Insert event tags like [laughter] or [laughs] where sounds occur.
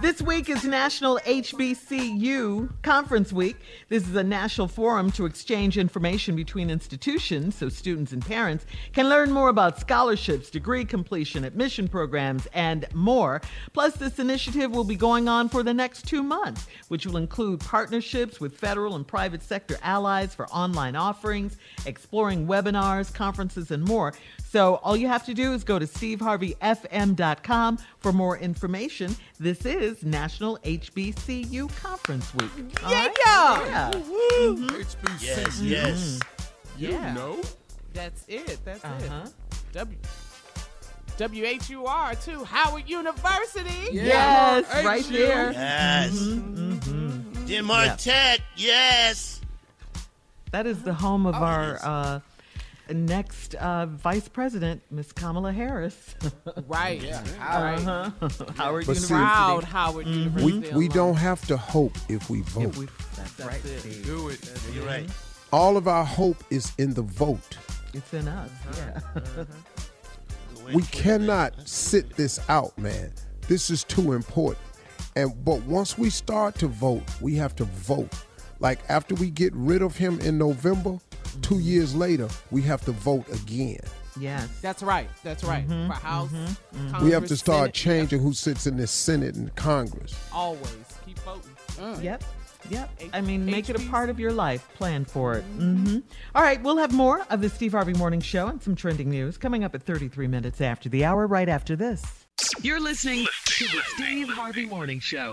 This week is National HBCU Conference Week. This is a national forum to exchange information between institutions so students and parents can learn more about scholarships, degree completion, admission programs, and more. Plus, this initiative will be going on for the next two months, which will include partnerships with federal and private sector allies for online offerings, exploring webinars, conferences, and more. So, all you have to do is go to steveharveyfm.com for more information. This is National HBCU Conference Week. Yeah, right? yeah. yeah. HBCU. Yes, yes. You Yeah. know. That's it. That's Uh-huh. it. W. WHUR too, Howard University. Yes, Yeah. right HU. there. Yes. Mm-hmm. Denmark Yeah. Tech, yes. That is the home of Oh, our yes. uh, next uh, vice president, Miss Kamala Harris. [laughs] Right. Right. Uh-huh. Howard But University. Proud Howard We, University. we don't have to hope if we vote. We- that's That's right, it. Do it. You're right. All of our hope is in the vote. It's in us. Yeah. We cannot sit this out, man. This is too important. And but once we start to vote, we have to vote. Like after we get rid of him in November, two years later, we have to vote again. yes. That's right. That's right. Mm-hmm. For House, mm-hmm. mm-hmm. we have to start Senate, changing who sits in the Senate and Congress. Always keep voting. Mm. Yep. Yep. H- I mean, make it a part of your life. Plan for it. hmm All right. We'll have more of the Steve Harvey Morning Show and some trending news coming up at 33 minutes after the hour, right after this. You're listening to the Steve Harvey Morning Show.